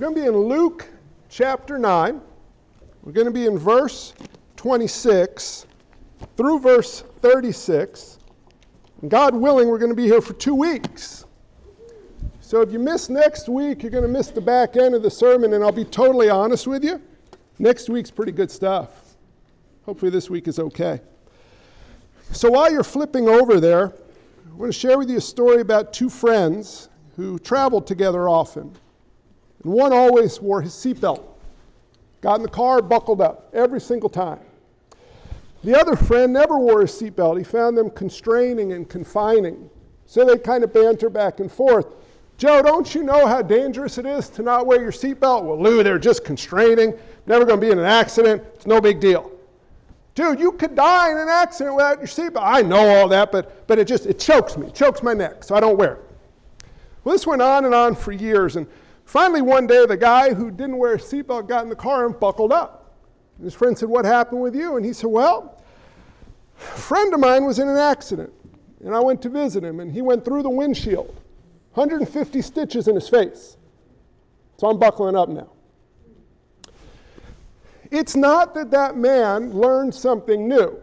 We're going to be in Luke chapter 9. We're going to be in verse 26 through verse 36. And God willing, we're going to be here for two weeks. So if you miss next week, you're going to miss the back end of the sermon, and I'll be totally honest with you. Next week's pretty good stuff. Hopefully, this week is okay. So while you're flipping over there, I want to share with you a story about two friends who traveled together often. And one always wore his seatbelt, got in the car, buckled up every single time. The other friend never wore his seatbelt. He found them constraining and confining. So they kind of banter back and forth. Joe, don't you know how dangerous it is to not wear your seatbelt? Well, Lou, they're just constraining. Never going to be in an accident. It's no big deal. Dude, you could die in an accident without your seatbelt. I know all that, but, but it just it chokes me, it chokes my neck, so I don't wear it. Well, this went on and on for years, and finally one day the guy who didn't wear a seatbelt got in the car and buckled up. And his friend said, What happened with you? And he said, Well, a friend of mine was in an accident, and I went to visit him, and he went through the windshield, 150 stitches in his face. So I'm buckling up now. It's not that that man learned something new.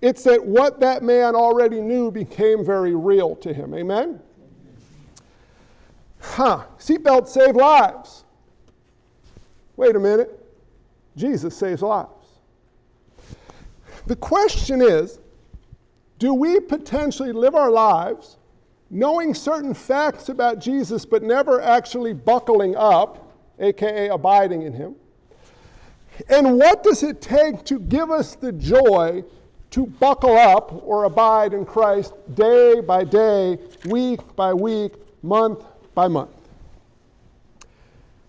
It's that what that man already knew became very real to him. Amen? Huh, seatbelts save lives. Wait a minute. Jesus saves lives. The question is do we potentially live our lives knowing certain facts about Jesus but never actually buckling up, aka abiding in him? And what does it take to give us the joy to buckle up or abide in Christ day by day, week by week, month by month?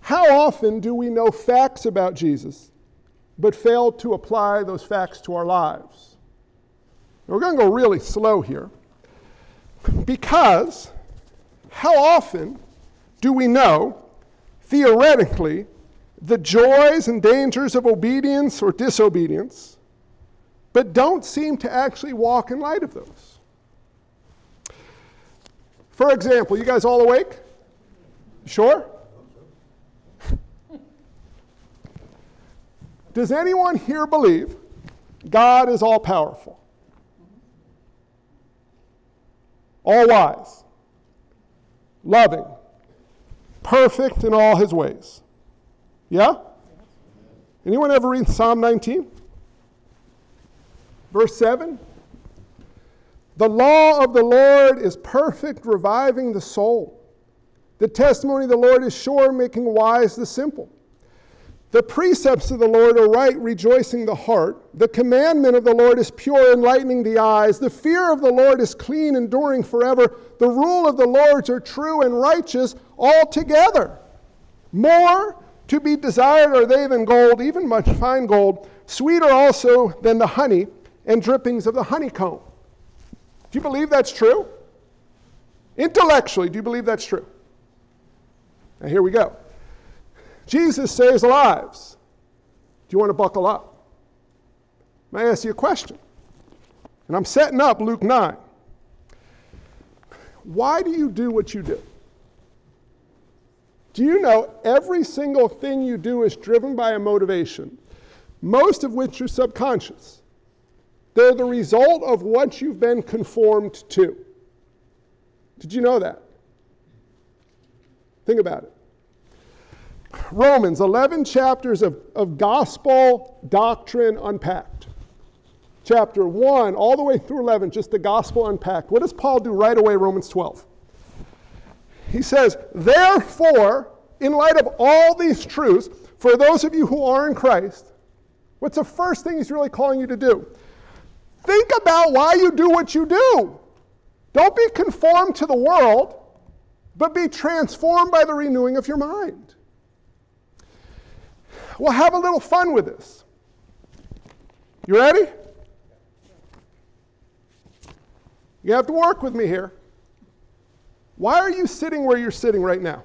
How often do we know facts about Jesus but fail to apply those facts to our lives? We're going to go really slow here because how often do we know, theoretically, the joys and dangers of obedience or disobedience, but don't seem to actually walk in light of those. For example, you guys all awake? Sure? Does anyone here believe God is all powerful? All wise, loving, perfect in all his ways. Yeah? Anyone ever read Psalm 19? Verse 7? The law of the Lord is perfect, reviving the soul. The testimony of the Lord is sure, making wise the simple. The precepts of the Lord are right, rejoicing the heart. The commandment of the Lord is pure, enlightening the eyes. The fear of the Lord is clean, enduring forever. The rule of the Lords are true and righteous altogether. More to be desired are they than gold, even much fine gold, sweeter also than the honey and drippings of the honeycomb. Do you believe that's true? Intellectually, do you believe that's true? Now, here we go. Jesus saves lives. Do you want to buckle up? May I ask you a question? And I'm setting up Luke 9. Why do you do what you do? Do you know every single thing you do is driven by a motivation, most of which are subconscious? They're the result of what you've been conformed to. Did you know that? Think about it. Romans, 11 chapters of, of gospel doctrine unpacked. Chapter 1, all the way through 11, just the gospel unpacked. What does Paul do right away, Romans 12? He says, Therefore, in light of all these truths, for those of you who are in Christ, what's the first thing he's really calling you to do? Think about why you do what you do. Don't be conformed to the world, but be transformed by the renewing of your mind. We'll have a little fun with this. You ready? You have to work with me here. Why are you sitting where you're sitting right now?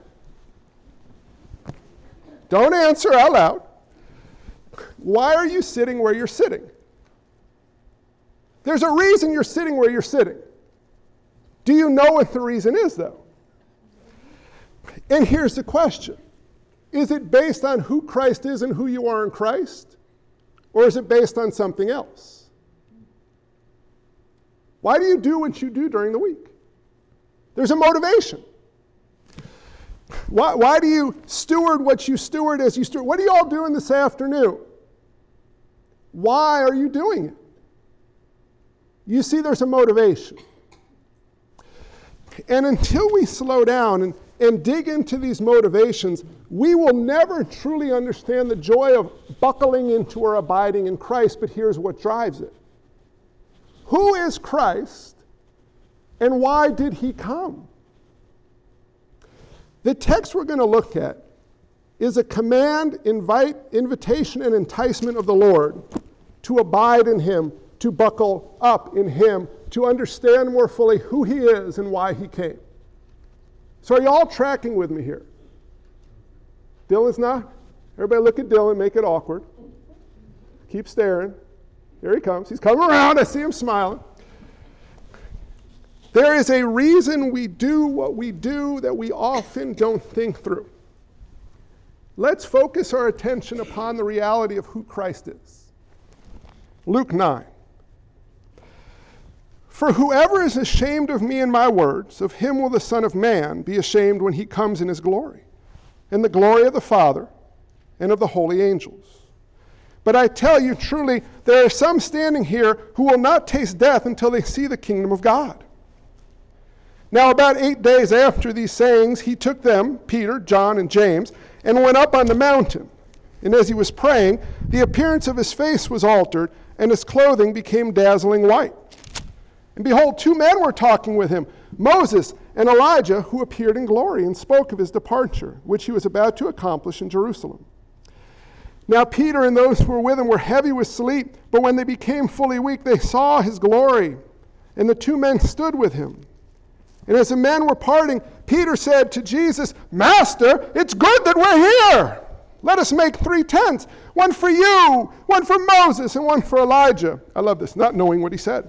Don't answer out loud. Why are you sitting where you're sitting? There's a reason you're sitting where you're sitting. Do you know what the reason is, though? And here's the question Is it based on who Christ is and who you are in Christ? Or is it based on something else? Why do you do what you do during the week? There's a motivation. Why, why do you steward what you steward as you steward? What are you all doing this afternoon? Why are you doing it? You see, there's a motivation. And until we slow down and, and dig into these motivations, we will never truly understand the joy of buckling into or abiding in Christ. But here's what drives it Who is Christ and why did he come? The text we're going to look at is a command, invite, invitation, and enticement of the Lord to abide in him, to buckle up in him, to understand more fully who he is and why he came. So, are you all tracking with me here? Dylan's not? Everybody look at Dylan, make it awkward. Keep staring. Here he comes. He's coming around. I see him smiling. There is a reason we do what we do that we often don't think through. Let's focus our attention upon the reality of who Christ is. Luke 9. For whoever is ashamed of me and my words, of him will the Son of Man be ashamed when he comes in his glory, in the glory of the Father and of the holy angels. But I tell you truly, there are some standing here who will not taste death until they see the kingdom of God. Now, about eight days after these sayings, he took them, Peter, John, and James, and went up on the mountain. And as he was praying, the appearance of his face was altered, and his clothing became dazzling white. And behold, two men were talking with him Moses and Elijah, who appeared in glory and spoke of his departure, which he was about to accomplish in Jerusalem. Now, Peter and those who were with him were heavy with sleep, but when they became fully weak, they saw his glory. And the two men stood with him. And as the men were parting, Peter said to Jesus, Master, it's good that we're here. Let us make three tents one for you, one for Moses, and one for Elijah. I love this, not knowing what he said.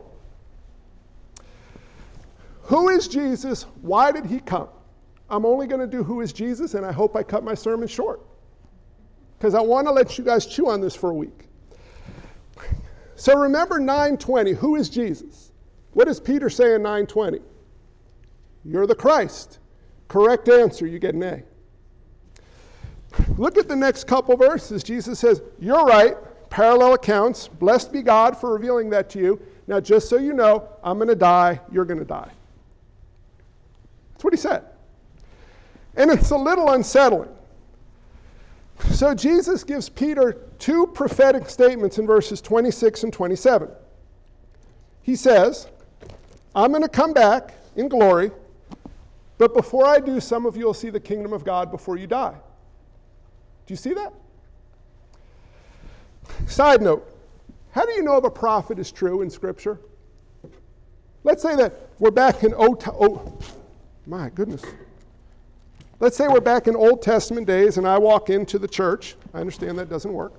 Who is Jesus? Why did he come? I'm only going to do who is Jesus, and I hope I cut my sermon short. Because I want to let you guys chew on this for a week. So remember 920. Who is Jesus? What does Peter say in 920? You're the Christ. Correct answer, you get an A. Look at the next couple verses. Jesus says, You're right. Parallel accounts. Blessed be God for revealing that to you. Now, just so you know, I'm going to die. You're going to die. That's what he said. And it's a little unsettling. So, Jesus gives Peter two prophetic statements in verses 26 and 27. He says, I'm going to come back in glory but before I do, some of you will see the kingdom of God before you die. Do you see that? Side note How do you know if a prophet is true in Scripture? Let's say that we're back in Old, oh, my goodness. Let's say we're back in Old Testament days and I walk into the church. I understand that doesn't work.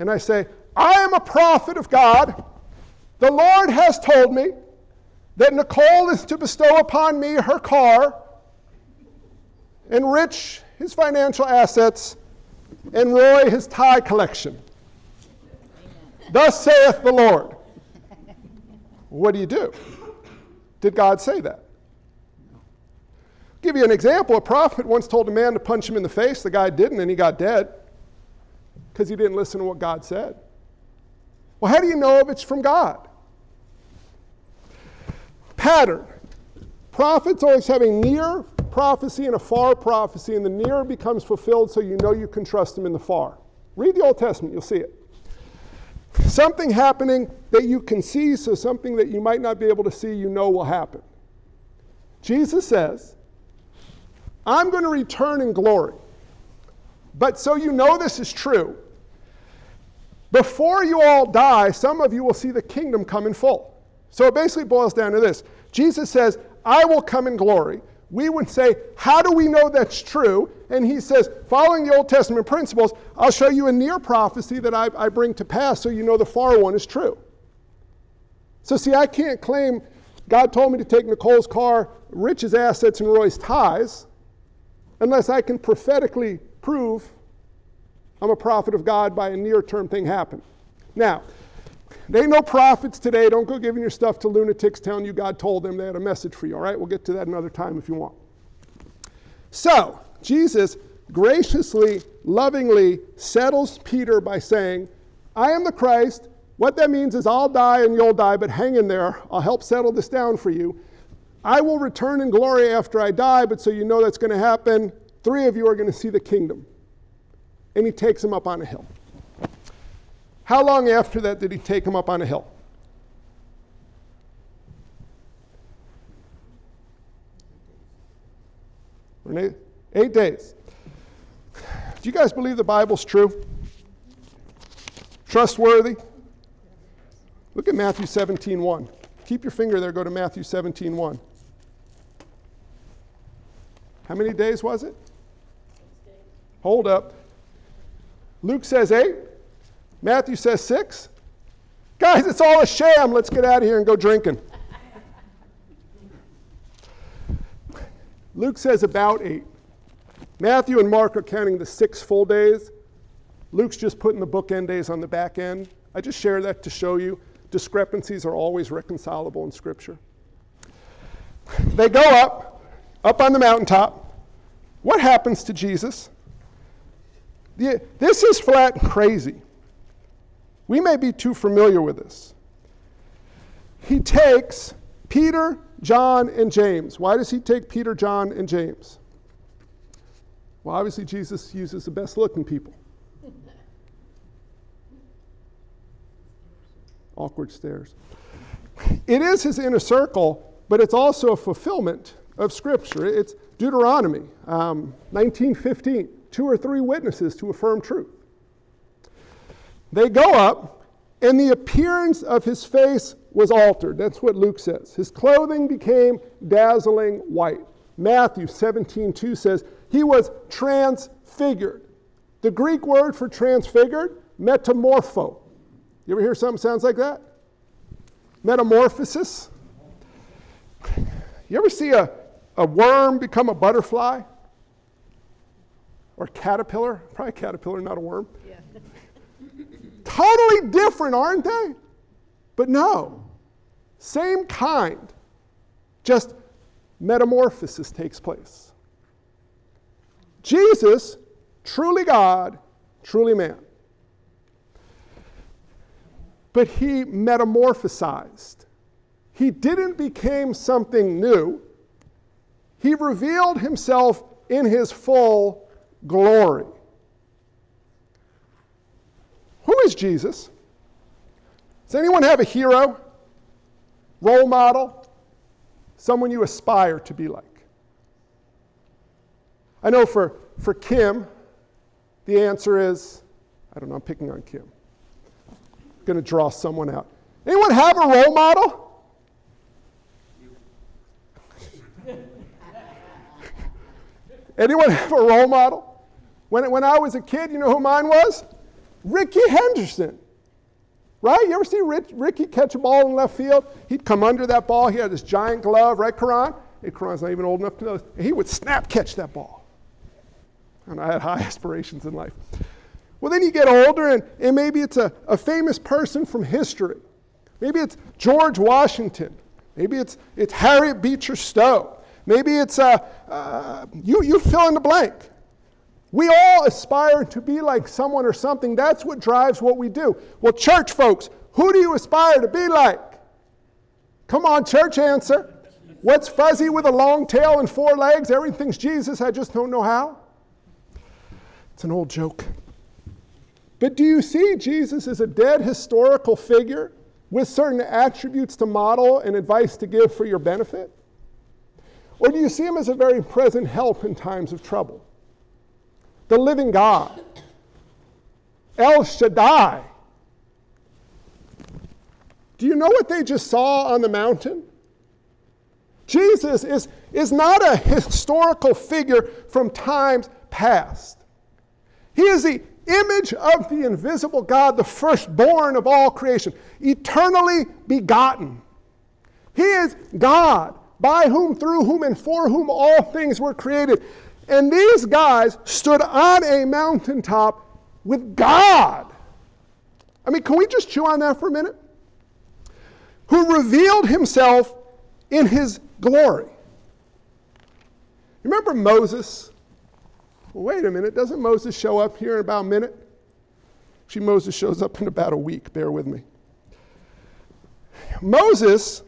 And I say, I am a prophet of God. The Lord has told me that Nicole is to bestow upon me her car, and Rich his financial assets, and Roy his tie collection. Thus saith the Lord. What do you do? Did God say that? Give you an example. A prophet once told a man to punch him in the face. The guy didn't, and he got dead because he didn't listen to what God said. Well, how do you know if it's from God? pattern. Prophets always have a near prophecy and a far prophecy, and the near becomes fulfilled so you know you can trust him in the far. Read the Old Testament, you'll see it. Something happening that you can see, so something that you might not be able to see, you know will happen. Jesus says, I'm going to return in glory. But so you know this is true, before you all die, some of you will see the kingdom come in full. So it basically boils down to this Jesus says, I will come in glory. We would say, How do we know that's true? And he says, Following the Old Testament principles, I'll show you a near prophecy that I, I bring to pass so you know the far one is true. So, see, I can't claim God told me to take Nicole's car, Rich's assets, and Roy's ties unless I can prophetically prove I'm a prophet of God by a near term thing happen. Now, there ain't no prophets today. Don't go giving your stuff to lunatics telling you God told them they had a message for you, all right? We'll get to that another time if you want. So, Jesus graciously, lovingly settles Peter by saying, I am the Christ. What that means is I'll die and you'll die, but hang in there. I'll help settle this down for you. I will return in glory after I die, but so you know that's going to happen, three of you are going to see the kingdom and he takes him up on a hill. How long after that did he take him up on a hill? Eight, eight days. Do you guys believe the Bible's true? Trustworthy? Look at Matthew 17 1. Keep your finger there, go to Matthew 17 1. How many days was it? Hold up. Luke says eight. Matthew says six. Guys, it's all a sham. Let's get out of here and go drinking. Luke says about eight. Matthew and Mark are counting the six full days. Luke's just putting the bookend days on the back end. I just share that to show you discrepancies are always reconcilable in Scripture. They go up, up on the mountaintop. What happens to Jesus? This is flat crazy. We may be too familiar with this. He takes Peter, John, and James. Why does he take Peter, John, and James? Well, obviously, Jesus uses the best looking people. Awkward stares. It is his inner circle, but it's also a fulfillment of Scripture. It's Deuteronomy um, 1915 two or three witnesses to affirm truth. They go up, and the appearance of his face was altered. That's what Luke says. His clothing became dazzling white. Matthew 17:2 says, he was transfigured. The Greek word for transfigured, metamorpho. You ever hear something sounds like that? Metamorphosis. You ever see a, a worm become a butterfly? or caterpillar, probably caterpillar, not a worm. Yeah. totally different, aren't they? But no, same kind, just metamorphosis takes place. Jesus, truly God, truly man. But he metamorphosized. He didn't become something new. He revealed himself in his full glory. Who is Jesus? Does anyone have a hero, role model, someone you aspire to be like? I know for, for Kim, the answer is I don't know, I'm picking on Kim. I'm going to draw someone out. Anyone have a role model? Anyone have a role model? When, when I was a kid, you know who mine was? Rickey Henderson. Right? You ever see Rick, Rickey catch a ball in left field? He'd come under that ball. He had this giant glove, right, Karan? Hey, Karan's not even old enough to know. He would snap catch that ball. And I had high aspirations in life. Well, then you get older, and, and maybe it's a, a famous person from history. Maybe it's George Washington. Maybe it's, it's Harriet Beecher Stowe. Maybe it's uh, uh, you, you fill in the blank. We all aspire to be like someone or something. That's what drives what we do. Well, church folks, who do you aspire to be like? Come on, church, answer. What's fuzzy with a long tail and four legs? Everything's Jesus. I just don't know how. It's an old joke. But do you see Jesus as a dead historical figure with certain attributes to model and advice to give for your benefit? Or do you see him as a very present help in times of trouble? the living God, El Shaddai. Do you know what they just saw on the mountain? Jesus is, is not a historical figure from times past. He is the image of the invisible God, the firstborn of all creation, eternally begotten. He is God, by whom, through whom, and for whom all things were created. And these guys stood on a mountaintop with God. I mean, can we just chew on that for a minute? Who revealed himself in his glory. Remember Moses? Well, wait a minute, doesn't Moses show up here in about a minute? Actually, Moses shows up in about a week, bear with me. Moses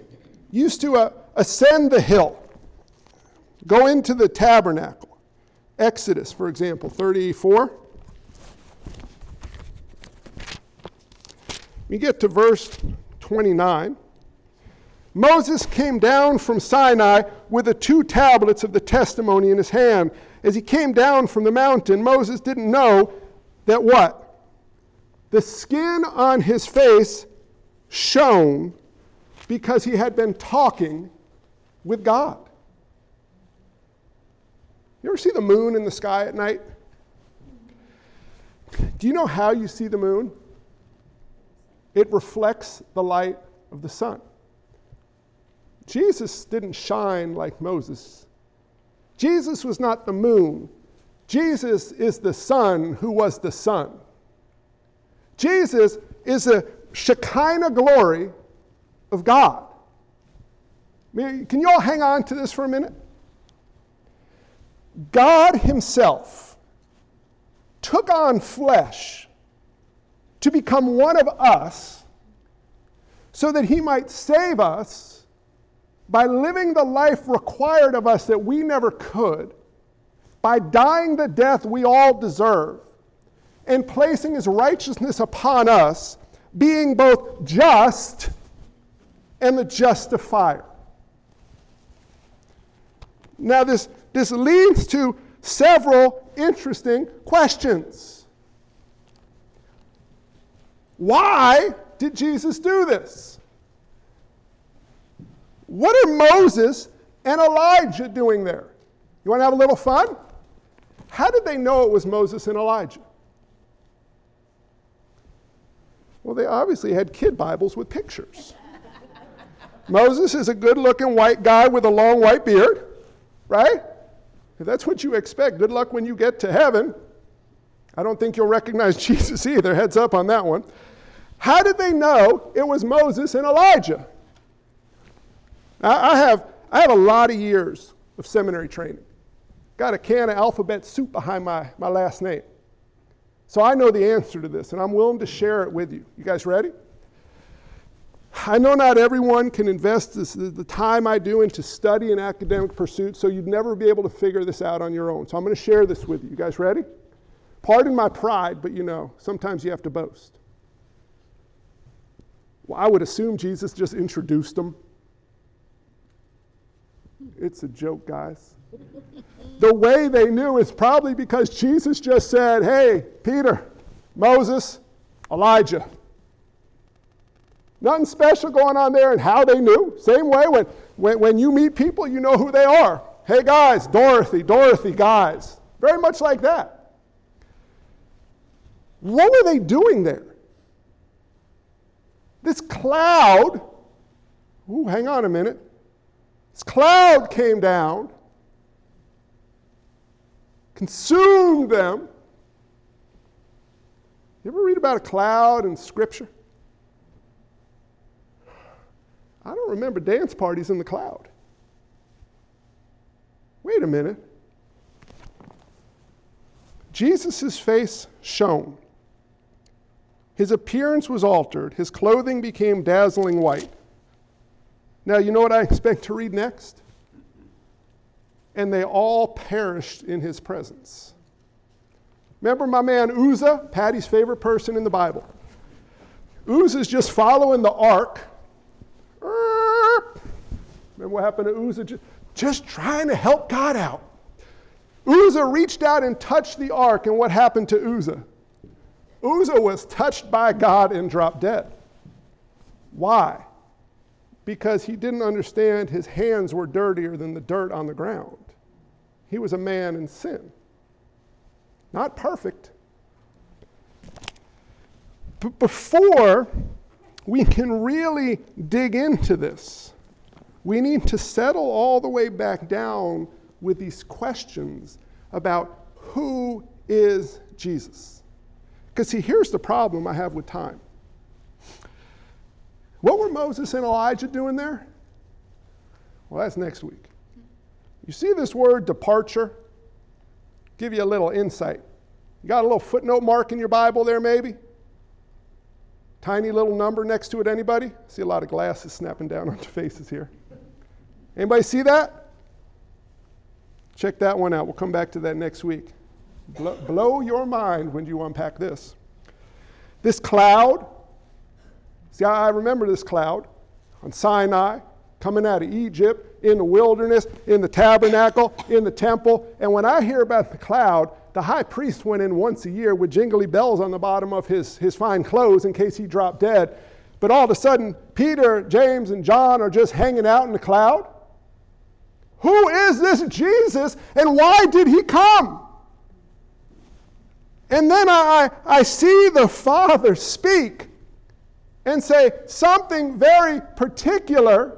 used to uh, ascend the hill, go into the tabernacle. Exodus, for example, 34. We get to verse 29. Moses came down from Sinai with the two tablets of the testimony in his hand. As he came down from the mountain, Moses didn't know that what? The skin on his face shone because he had been talking with God. You ever see the moon in the sky at night? Do you know how you see the moon? It reflects the light of the sun. Jesus didn't shine like Moses. Jesus was not the moon. Jesus is the sun who was the sun. Jesus is a Shekinah glory of God. Can you all hang on to this for a minute? God Himself took on flesh to become one of us so that He might save us by living the life required of us that we never could, by dying the death we all deserve, and placing his righteousness upon us, being both just and the justifier. Now, this, this leads to several interesting questions. Why did Jesus do this? What are Moses and Elijah doing there? You want to have a little fun? How did they know it was Moses and Elijah? Well, they obviously had kid Bibles with pictures. Moses is a good looking white guy with a long white beard, right? If that's what you expect, good luck when you get to heaven. I don't think you'll recognize Jesus either. Heads up on that one. How did they know it was Moses and Elijah? I have, I have a lot of years of seminary training. Got a can of alphabet soup behind my, my last name. So I know the answer to this, and I'm willing to share it with you. You guys ready? I know not everyone can invest this, the time I do into study and academic pursuits, so you'd never be able to figure this out on your own. So I'm going to share this with you. You guys ready? Pardon my pride, but you know, sometimes you have to boast. Well, I would assume Jesus just introduced them it's a joke, guys. the way they knew is probably because Jesus just said, Hey, Peter, Moses, Elijah. Nothing special going on there, and how they knew. Same way when, when, when you meet people, you know who they are. Hey, guys, Dorothy, Dorothy, guys. Very much like that. What were they doing there? This cloud, ooh, hang on a minute. This cloud came down, consumed them. You ever read about a cloud in Scripture? I don't remember dance parties in the cloud. Wait a minute. Jesus' face shone. His appearance was altered. His clothing became dazzling white. Now, you know what I expect to read next? And they all perished in his presence. Remember my man Uzzah, Patty's favorite person in the Bible? Uzzah's just following the ark. Remember what happened to Uzzah? Just trying to help God out. Uzzah reached out and touched the ark, and what happened to Uzzah? Uzzah was touched by God and dropped dead. Why? Because he didn't understand his hands were dirtier than the dirt on the ground. He was a man in sin. Not perfect. But before we can really dig into this, we need to settle all the way back down with these questions about who is Jesus. Because, see, here's the problem I have with time. What were Moses and Elijah doing there? Well, that's next week. You see this word departure? Give you a little insight. You got a little footnote mark in your Bible there, maybe? Tiny little number next to it, anybody? See a lot of glasses snapping down onto faces here. Anybody see that? Check that one out. We'll come back to that next week. Blow, blow your mind when you unpack this. This cloud, see, I remember this cloud on Sinai, coming out of Egypt, in the wilderness, in the tabernacle, in the temple. And when I hear about the cloud, the high priest went in once a year with jingly bells on the bottom of his, his fine clothes in case he dropped dead. But all of a sudden, Peter, James, and John are just hanging out in the cloud. Who is this Jesus and why did he come? And then I, I see the Father speak and say something very particular.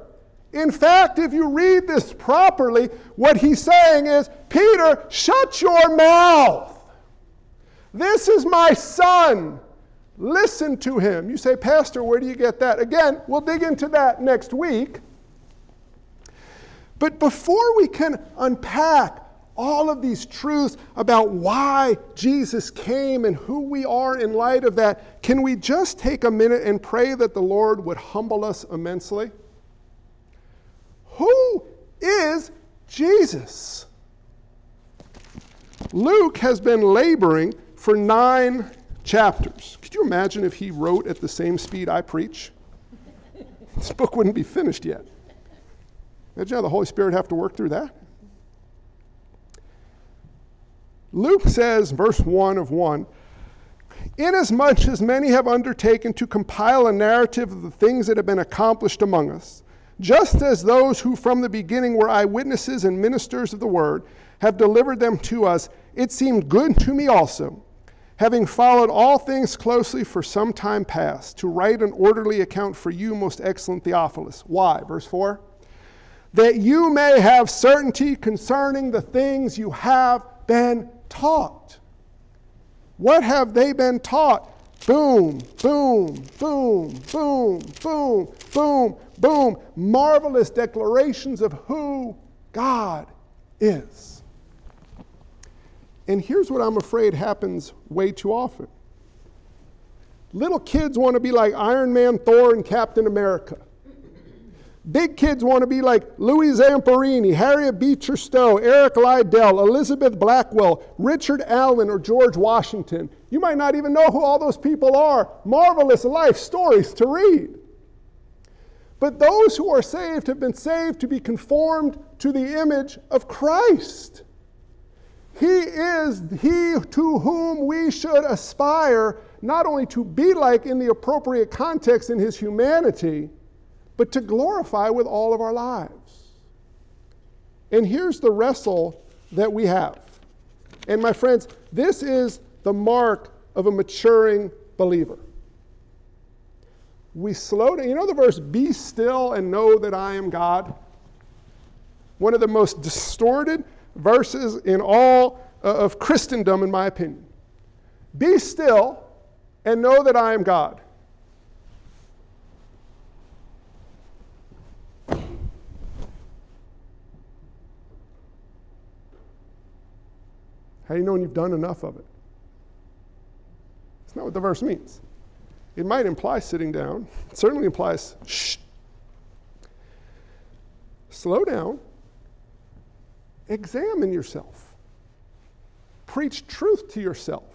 In fact, if you read this properly, what he's saying is Peter, shut your mouth. This is my son. Listen to him. You say, Pastor, where do you get that? Again, we'll dig into that next week. But before we can unpack all of these truths about why Jesus came and who we are in light of that, can we just take a minute and pray that the Lord would humble us immensely? Who is Jesus? Luke has been laboring for nine chapters. Could you imagine if he wrote at the same speed I preach? This book wouldn't be finished yet. Imagine the Holy Spirit have to work through that. Luke says, verse 1 of 1, Inasmuch as many have undertaken to compile a narrative of the things that have been accomplished among us, just as those who from the beginning were eyewitnesses and ministers of the word have delivered them to us, it seemed good to me also, having followed all things closely for some time past, to write an orderly account for you, most excellent Theophilus. Why? Verse 4 that you may have certainty concerning the things you have been taught. What have they been taught? Boom, boom, boom, boom, boom, boom, boom. Marvelous declarations of who God is. And here's what I'm afraid happens way too often little kids want to be like Iron Man, Thor, and Captain America. Big kids want to be like Louis Zamperini, Harriet Beecher Stowe, Eric Liddell, Elizabeth Blackwell, Richard Allen, or George Washington. You might not even know who all those people are. Marvelous life stories to read. But those who are saved have been saved to be conformed to the image of Christ. He is he to whom we should aspire not only to be like in the appropriate context in his humanity but to glorify with all of our lives. And here's the wrestle that we have. And my friends, this is the mark of a maturing believer. We slow down. You know the verse, be still and know that I am God? One of the most distorted verses in all uh, of Christendom, in my opinion. Be still and know that I am God. How do you know when you've done enough of it? It's not what the verse means. It might imply sitting down, it certainly implies shh. Slow down, examine yourself, preach truth to yourself,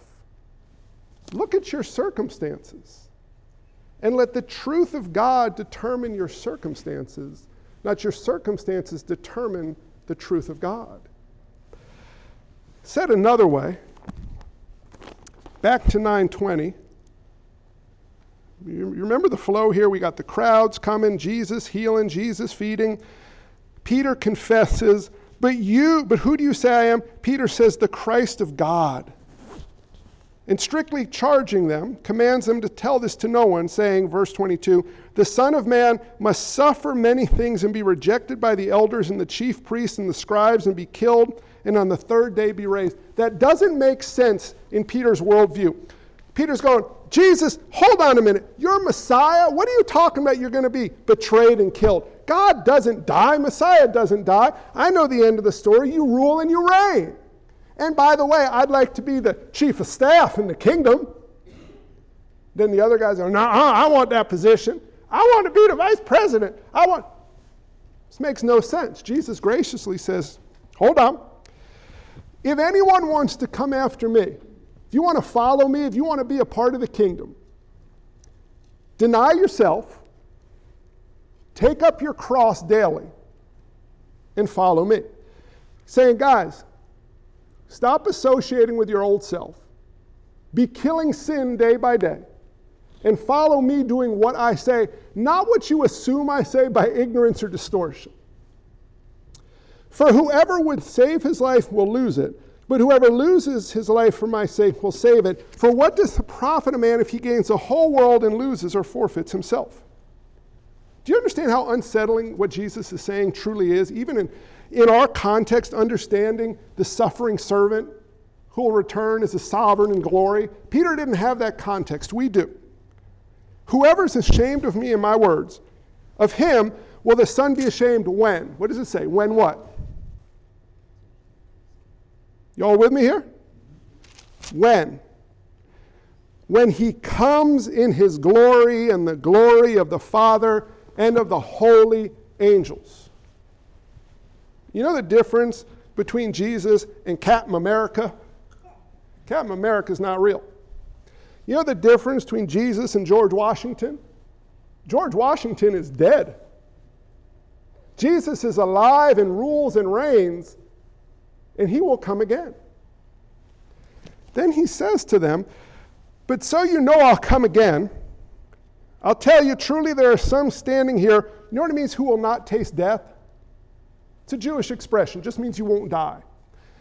look at your circumstances, and let the truth of God determine your circumstances, not your circumstances determine the truth of God. Said another way, back to 920. You remember the flow here? We got the crowds coming, Jesus healing, Jesus feeding. Peter confesses, but you, but who do you say I am? Peter says, the Christ of God. And strictly charging them, commands them to tell this to no one, saying, verse 22, the Son of Man must suffer many things and be rejected by the elders and the chief priests and the scribes and be killed, and on the third day be raised. That doesn't make sense in Peter's worldview. Peter's going, Jesus, hold on a minute. You're Messiah? What are you talking about? You're going to be betrayed and killed. God doesn't die. Messiah doesn't die. I know the end of the story. You rule and you reign. And by the way, I'd like to be the chief of staff in the kingdom. Then the other guys are, no, uh, I want that position. I want to be the vice president. I want. This makes no sense. Jesus graciously says, hold on. If anyone wants to come after me, if you want to follow me, if you want to be a part of the kingdom, deny yourself, take up your cross daily, and follow me. Saying, guys, stop associating with your old self, be killing sin day by day, and follow me doing what I say, not what you assume I say by ignorance or distortion. For whoever would save his life will lose it but whoever loses his life for my sake will save it. For what does the profit a man if he gains the whole world and loses or forfeits himself? Do you understand how unsettling what Jesus is saying truly is? Even in, in our context, understanding the suffering servant who will return as a sovereign in glory. Peter didn't have that context. We do. Whoever is ashamed of me and my words, of him will the Son be ashamed when? What does it say? When what? Y'all with me here? When? When he comes in his glory and the glory of the Father and of the holy angels. You know the difference between Jesus and Captain America? Captain America is not real. You know the difference between Jesus and George Washington? George Washington is dead. Jesus is alive and rules and reigns and he will come again. Then he says to them, But so you know I'll come again. I'll tell you truly, there are some standing here. You know what it means, who will not taste death? It's a Jewish expression, just means you won't die.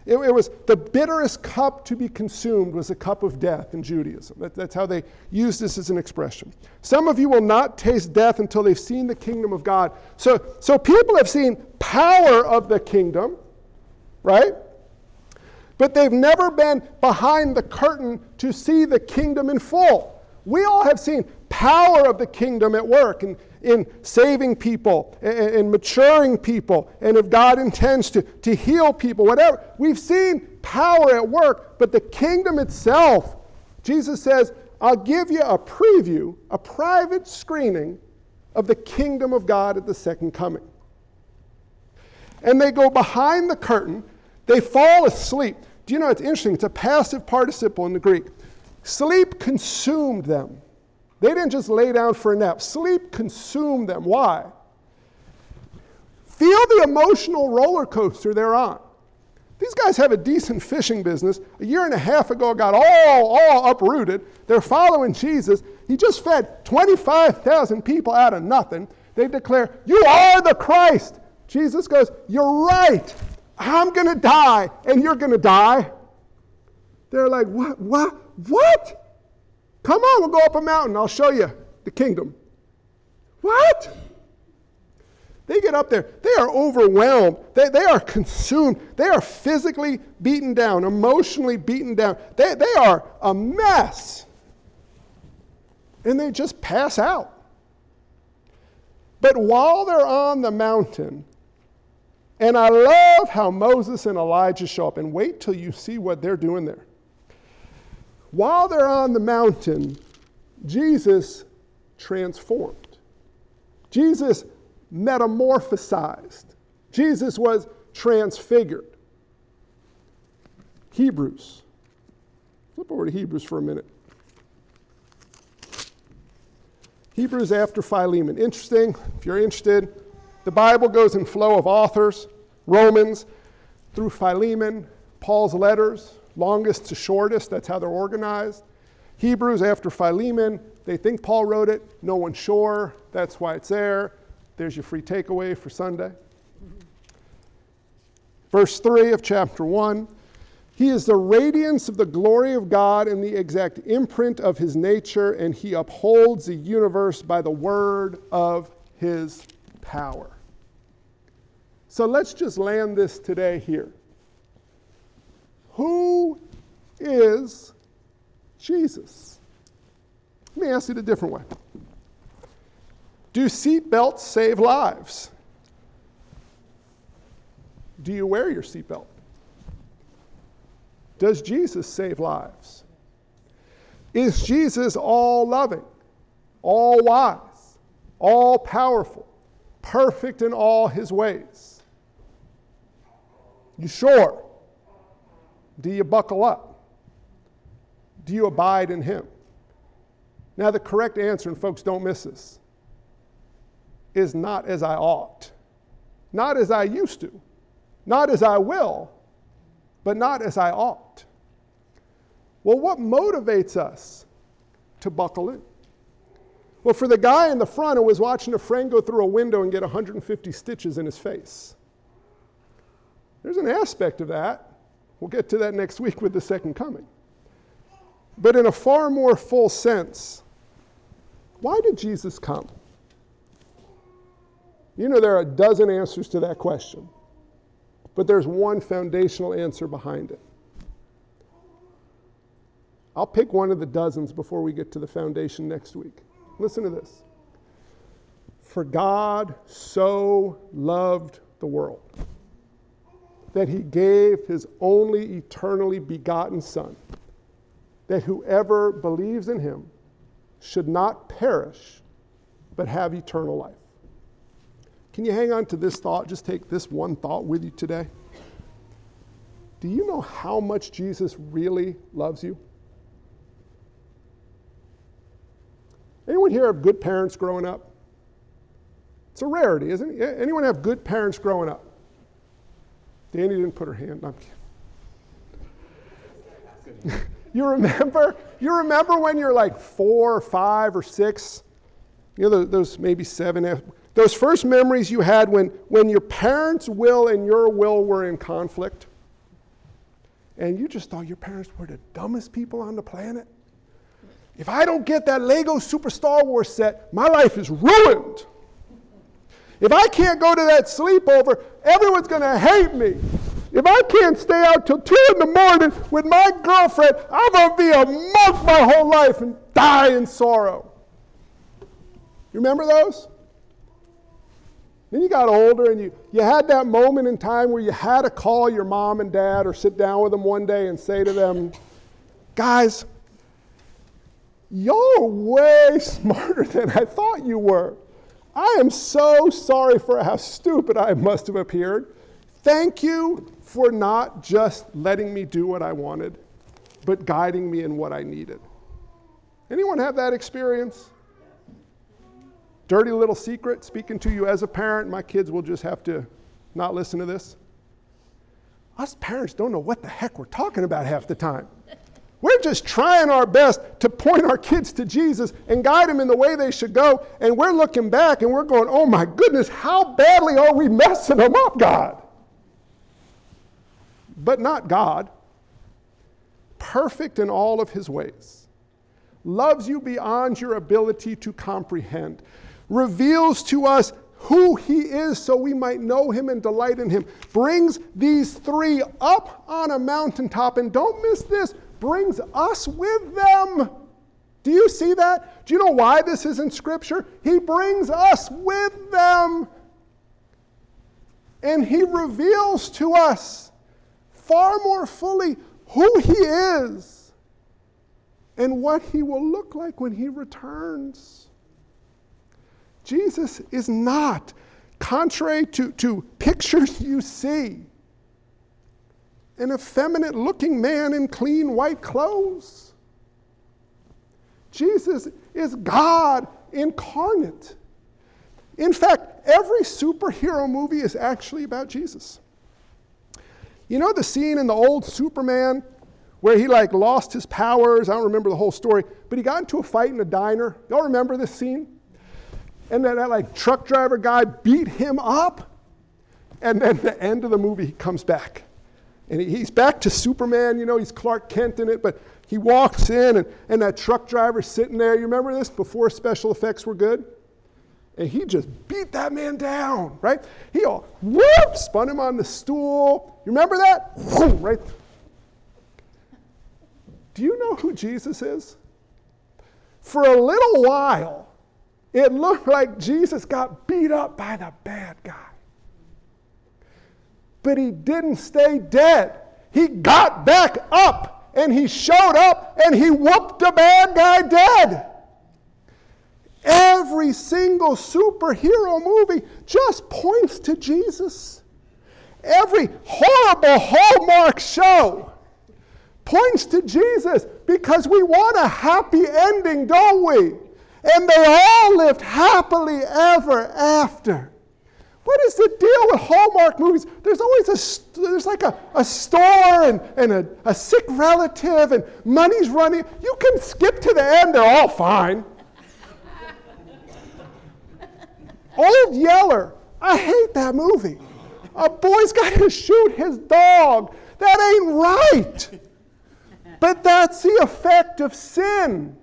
It, it, was the bitterest cup to be consumed was a cup of death in Judaism. That, that's how they use this as an expression. Some of you will not taste death until they've seen the kingdom of God. So, so people have seen power of the kingdom, right? But they've never been behind the curtain to see the kingdom in full. We all have seen power of the kingdom at work in, in saving people and, maturing people, and if God intends to, to heal people, whatever. We've seen power at work, but the kingdom itself, Jesus says, I'll give you a preview, a private screening of the kingdom of God at the second coming. And they go behind the curtain they fall asleep. Do you know it's interesting? It's a passive participle in the Greek. Sleep consumed them. They didn't just lay down for a nap. Sleep consumed them. Why? Feel the emotional roller coaster they're on. These guys have a decent fishing business. A year and a half ago, got all, all uprooted. They're following Jesus. He just fed 25,000 people out of nothing. They declare, You are the Christ. Jesus goes, You're right. I'm going to die and you're going to die. They're like, what? What? What? Come on, we'll go up a mountain. I'll show you the kingdom. What? They get up there. They are overwhelmed. They, they are consumed. They are physically beaten down, emotionally beaten down. They, they are a mess. And they just pass out. But while they're on the mountain, and I love how Moses and Elijah show up, and wait till you see what they're doing there. While they're on the mountain, Jesus transformed. Jesus metamorphosized. Jesus was transfigured. Hebrews. Flip over to Hebrews for a minute. Hebrews after Philemon. Interesting. If you're interested, the Bible goes in flow of authors. Romans through Philemon, Paul's letters, longest to shortest, that's how they're organized. Hebrews after Philemon, they think Paul wrote it, no one's sure, that's why it's there. There's your free takeaway for Sunday. Verse 3 of chapter 1 He is the radiance of the glory of God and the exact imprint of his nature, and he upholds the universe by the word of his power. So let's just land this today here. Who is Jesus? Let me ask it a different way. Do seatbelts save lives? Do you wear your seatbelt? Does Jesus save lives? Is Jesus all loving, all wise, all powerful, perfect in all his ways? You sure? Do you buckle up? Do you abide in him? Now, the correct answer, and folks don't miss this, is not as I ought, not as I used to. Not as I will, but not as I ought. Well, what motivates us to buckle in? Well, for the guy in the front who was watching a friend go through a window and get 150 stitches in his face, there's an aspect of that. We'll get to that next week with the second coming. But in a far more full sense, why did Jesus come? You know, there are a dozen answers to that question. But there's one foundational answer behind it. I'll pick one of the dozens before we get to the foundation next week. Listen to this. For God so loved the world that he gave his only eternally begotten Son, that whoever believes in him should not perish, but have eternal life. Can you hang on to this thought? Just take this one thought with you today. Do you know how much Jesus really loves you? Anyone here have good parents growing up? It's a rarity, isn't it? Anyone have good parents growing up? Danny didn't put her hand. up. you remember? You remember when you're like four or five or six? You know, those maybe seven those first memories you had when, when your parents' will and your will were in conflict, and you just thought your parents were the dumbest people on the planet. If I don't get that Lego Super Star Wars set, my life is ruined. If I can't go to that sleepover, everyone's going to hate me. If I can't stay out till 2 in the morning with my girlfriend, I'm going to be a monk my whole life and die in sorrow. You remember those? Then you got older and you, you had that moment in time where you had to call your mom and dad or sit down with them one day and say to them, guys, are way smarter than I thought you were. I am so sorry for how stupid I must have appeared. Thank you for not just letting me do what I wanted, but guiding me in what I needed. Anyone have that experience? Dirty little secret speaking to you as a parent. My kids will just have to not listen to this. Us parents don't know what the heck we're talking about half the time. We're just trying our best to point our kids to Jesus and guide them in the way they should go. And we're looking back and we're going, oh my goodness, how badly are we messing them up, God? But not God. Perfect in all of his ways. Loves you beyond your ability to comprehend reveals to us who he is so we might know him and delight in him. Brings these three up on a mountaintop, and don't miss this, brings us with them. Do you see that? Do you know why this is in Scripture? He brings us with them. And he reveals to us far more fully who he is and what he will look like when he returns. Jesus is not, contrary to, to pictures you see, an effeminate looking man in clean white clothes. Jesus is God incarnate. In fact, every superhero movie is actually about Jesus. You know the scene in the old Superman where he like lost his powers? I don't remember the whole story, but he got into a fight in a diner. Y'all remember this scene? And then that like truck driver guy beat him up. And then the end of the movie, he comes back. And he's back to Superman, you know, he's Clark Kent in it, but he walks in and, and that truck driver's sitting there. You remember this before special effects were good? And he just beat that man down, right? He all whoop, spun him on the stool. You remember that? right? Do you know who Jesus is? For a little while, it looked like Jesus got beat up by the bad guy. But he didn't stay dead. He got back up and he showed up and he whooped the bad guy dead. Every single superhero movie just points to Jesus. Every horrible Hallmark show points to Jesus because we want a happy ending, don't we? And they all lived happily ever after. What is the deal with Hallmark movies? There's always a, there's like a, a store and, and a, a sick relative and money's running. You can skip to the end, they're all fine. Old Yeller, I hate that movie. A boy's got to shoot his dog. That ain't right. But that's the effect of sin.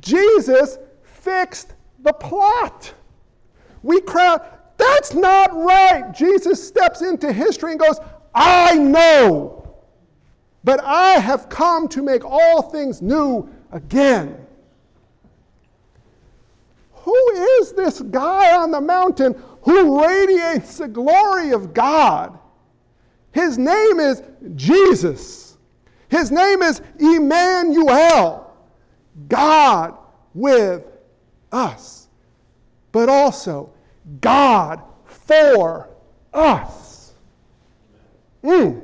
Jesus fixed the plot. We cry, that's not right. Jesus steps into history and goes, I know, but I have come to make all things new again. Who is this guy on the mountain who radiates the glory of God? His name is Jesus. His name is Emmanuel, God with us, but also God for us. Mm.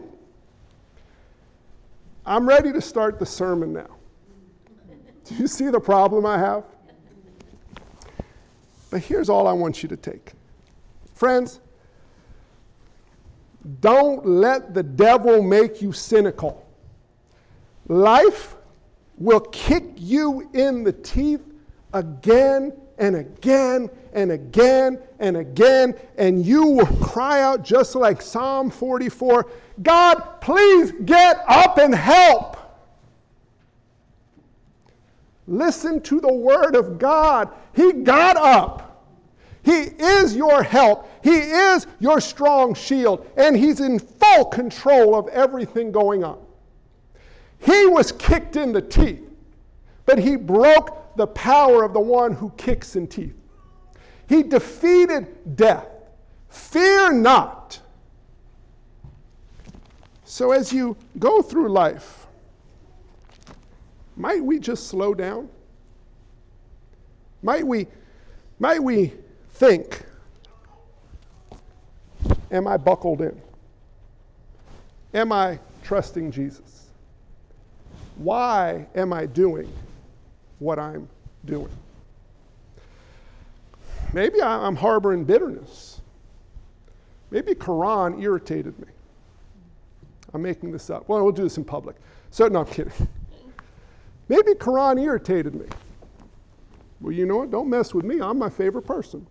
I'm ready to start the sermon now. Do you see the problem I have? But here's all I want you to take. Friends, don't let the devil make you cynical. Life will kick you in the teeth again and again and again and again, and you will cry out just like Psalm 44 God, please get up and help. Listen to the word of God. He got up. He is your help. He is your strong shield, and He's in full control of everything going on. He was kicked in the teeth, but He broke the power of the one who kicks in teeth. He defeated death. Fear not. So, as you go through life, might we just slow down? Might we, might we think, am I buckled in? Am I trusting Jesus? Why am I doing what I'm doing? Maybe I'm harboring bitterness. Maybe Quran irritated me. I'm making this up. Well, we'll do this in public. So, no, I'm kidding. Maybe Quran irritated me. Well, you know what? Don't mess with me. I'm my favorite person.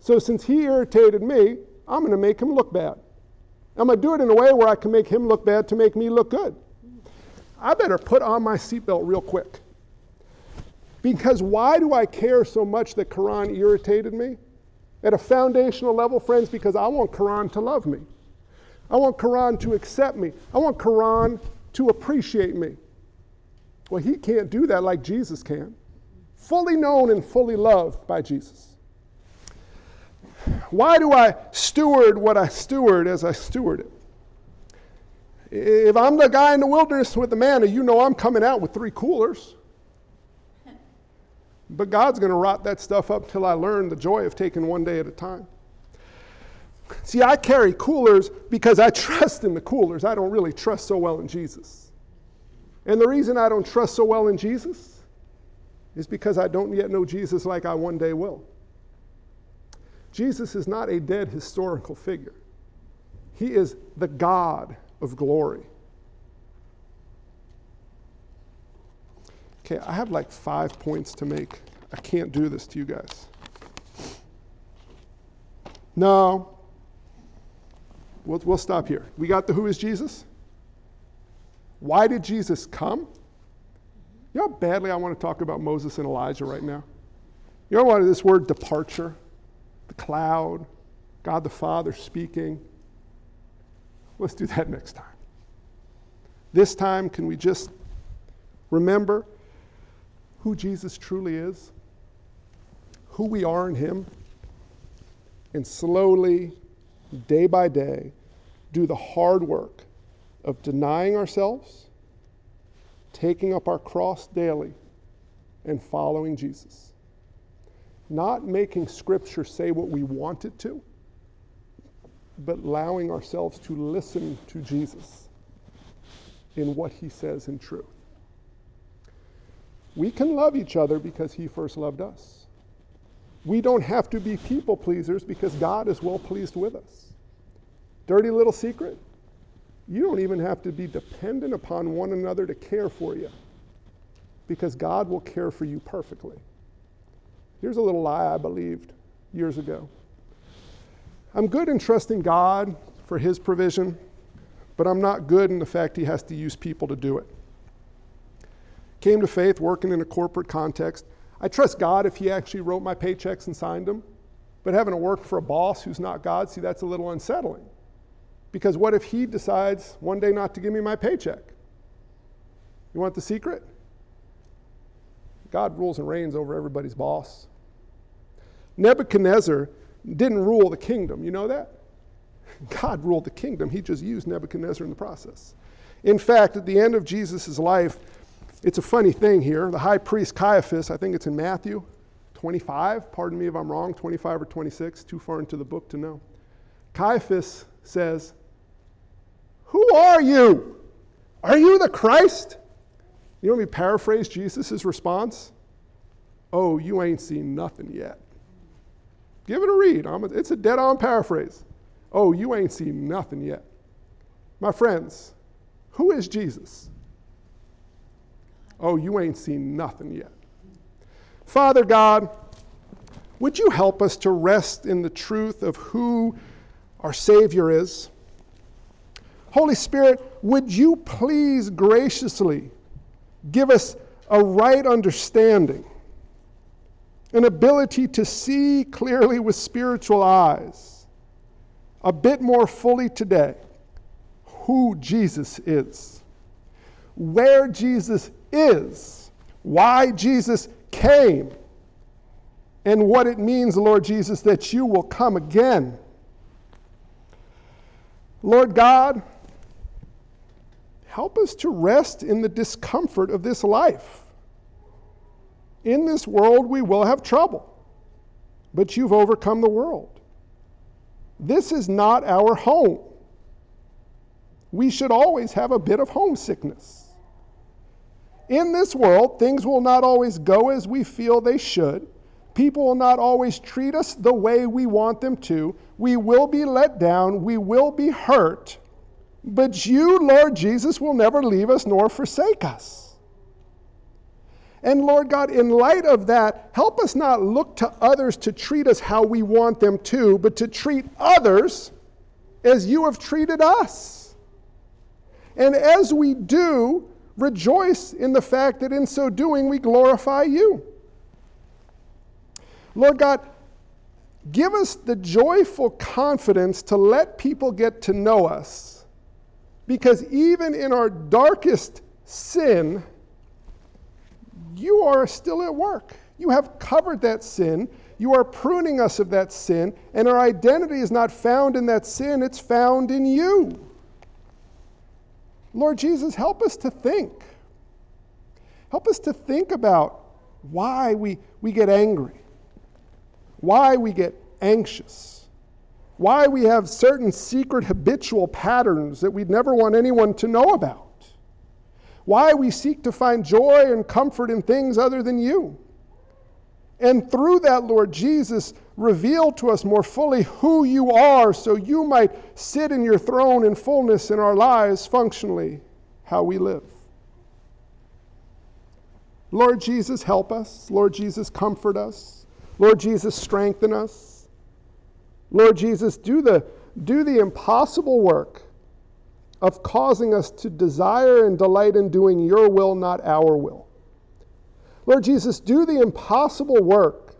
So, since he irritated me, I'm going to make him look bad. I'm going to do it in a way where I can make him look bad to make me look good. I better put on my seatbelt real quick. Because why do I care so much that Quran irritated me? At a foundational level, friends, because I want Quran to love me. I want Quran to accept me. I want Quran to appreciate me. Well, he can't do that like Jesus can. Fully known and fully loved by Jesus. Why do I steward what I steward as I steward it? If I'm the guy in the wilderness with the manna, you know I'm coming out with three coolers. But God's going to rot that stuff up till I learn the joy of taking one day at a time. See, I carry coolers because I trust in the coolers. I don't really trust so well in Jesus. And the reason I don't trust so well in Jesus is because I don't yet know Jesus like I one day will. Jesus is not a dead historical figure. He is the God of glory. Okay, I have like five points to make. I can't do this to you guys. No. We'll, we'll stop here. We got the who is Jesus? Why did Jesus come? You know how badly I want to talk about Moses and Elijah right now? You know what this word departure, the cloud, God the Father speaking. Let's do that next time. This time, can we just remember who Jesus truly is, who we are in Him, and slowly, day by day, do the hard work of denying ourselves, taking up our cross daily, and following Jesus. Not making Scripture say what we want it to, but allowing ourselves to listen to Jesus in what He says in truth. We can love each other because He first loved us. We don't have to be people pleasers because God is well pleased with us. Dirty little secret you don't even have to be dependent upon one another to care for you because God will care for you perfectly. Here's a little lie I believed years ago I'm good in trusting God for His provision, but I'm not good in the fact He has to use people to do it. Came to faith working in a corporate context. I trust God if He actually wrote my paychecks and signed them, but having to work for a boss who's not God, see, that's a little unsettling. Because what if he decides one day not to give me my paycheck? You want the secret? God rules and reigns over everybody's boss. Nebuchadnezzar didn't rule the kingdom. You know that? God ruled the kingdom. He just used Nebuchadnezzar in the process. In fact, at the end of Jesus' life, it's a funny thing here. The high priest Caiaphas, I think it's in Matthew 25, pardon me if I'm wrong, 25 or 26, too far into the book to know. Caiaphas says, who are you? Are you the Christ? You want me paraphrase Jesus' response? Oh, you ain't seen nothing yet. Give it a read. A, it's a dead on paraphrase. Oh, you ain't seen nothing yet. My friends, who is Jesus? Oh, you ain't seen nothing yet. Father God, would you help us to rest in the truth of who our Savior is? Holy Spirit, would you please graciously give us a right understanding, an ability to see clearly with spiritual eyes, a bit more fully today, who Jesus is, where Jesus is, why Jesus came, and what it means, Lord Jesus, that you will come again. Lord God, help us to rest in the discomfort of this life. In this world, we will have trouble, but you've overcome the world. This is not our home. We should always have a bit of homesickness. In this world, things will not always go as we feel they should. People will not always treat us the way we want them to. We will be let down. We will be hurt. But you, Lord Jesus, will never leave us nor forsake us. And Lord God, in light of that, help us not look to others to treat us how we want them to, but to treat others as you have treated us. And as we do, rejoice in the fact that in so doing we glorify you. Lord God, give us the joyful confidence to let people get to know us because even in our darkest sin, you are still at work. You have covered that sin. You are pruning us of that sin, and our identity is not found in that sin, it's found in you. Lord Jesus, help us to think. Help us to think about why we, we get angry, why we get anxious, why we have certain secret habitual patterns that we'd never want anyone to know about, why we seek to find joy and comfort in things other than you. And through that, Lord Jesus, reveal to us more fully who you are so you might sit in your throne in fullness in our lives, functionally, how we live. Lord Jesus, help us. Lord Jesus, comfort us. Lord Jesus, strengthen us. Lord Jesus, do the, do the impossible work of causing us to desire and delight in doing your will, not our will. Lord Jesus, do the impossible work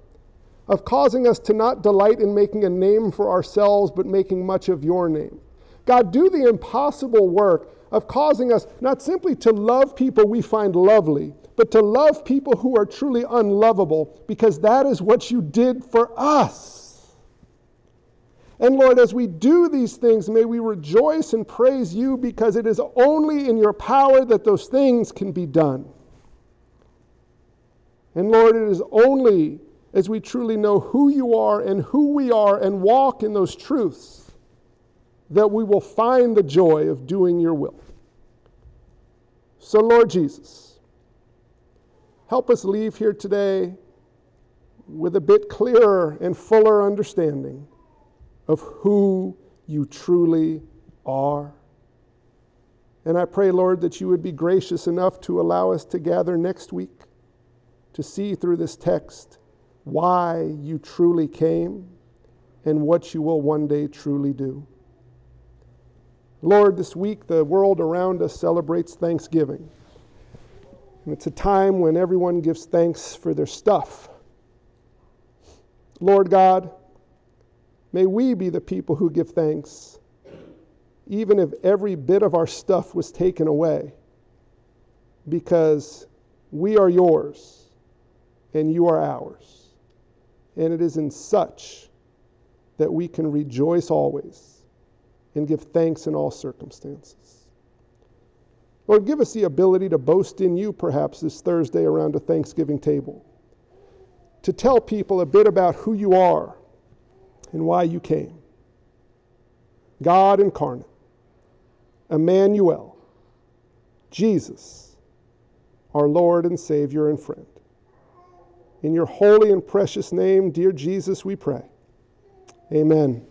of causing us to not delight in making a name for ourselves, but making much of your name. God, do the impossible work of causing us not simply to love people we find lovely, but to love people who are truly unlovable, because that is what you did for us. And Lord, as we do these things, may we rejoice and praise you because it is only in your power that those things can be done. And Lord, it is only as we truly know who you are and who we are and walk in those truths that we will find the joy of doing your will. So, Lord Jesus, help us leave here today with a bit clearer and fuller understanding of who you truly are. And I pray, Lord, that you would be gracious enough to allow us to gather next week to see through this text why you truly came and what you will one day truly do. Lord, this week the world around us celebrates Thanksgiving. And it's a time when everyone gives thanks for their stuff. Lord God, may we be the people who give thanks, even if every bit of our stuff was taken away, because we are yours and you are ours. And it is in such that we can rejoice always and give thanks in all circumstances. Lord, give us the ability to boast in you perhaps this Thursday around a Thanksgiving table, to tell people a bit about who you are and why you came. God incarnate, Emmanuel, Jesus, our Lord and Savior and friend. In your holy and precious name, dear Jesus, we pray. Amen.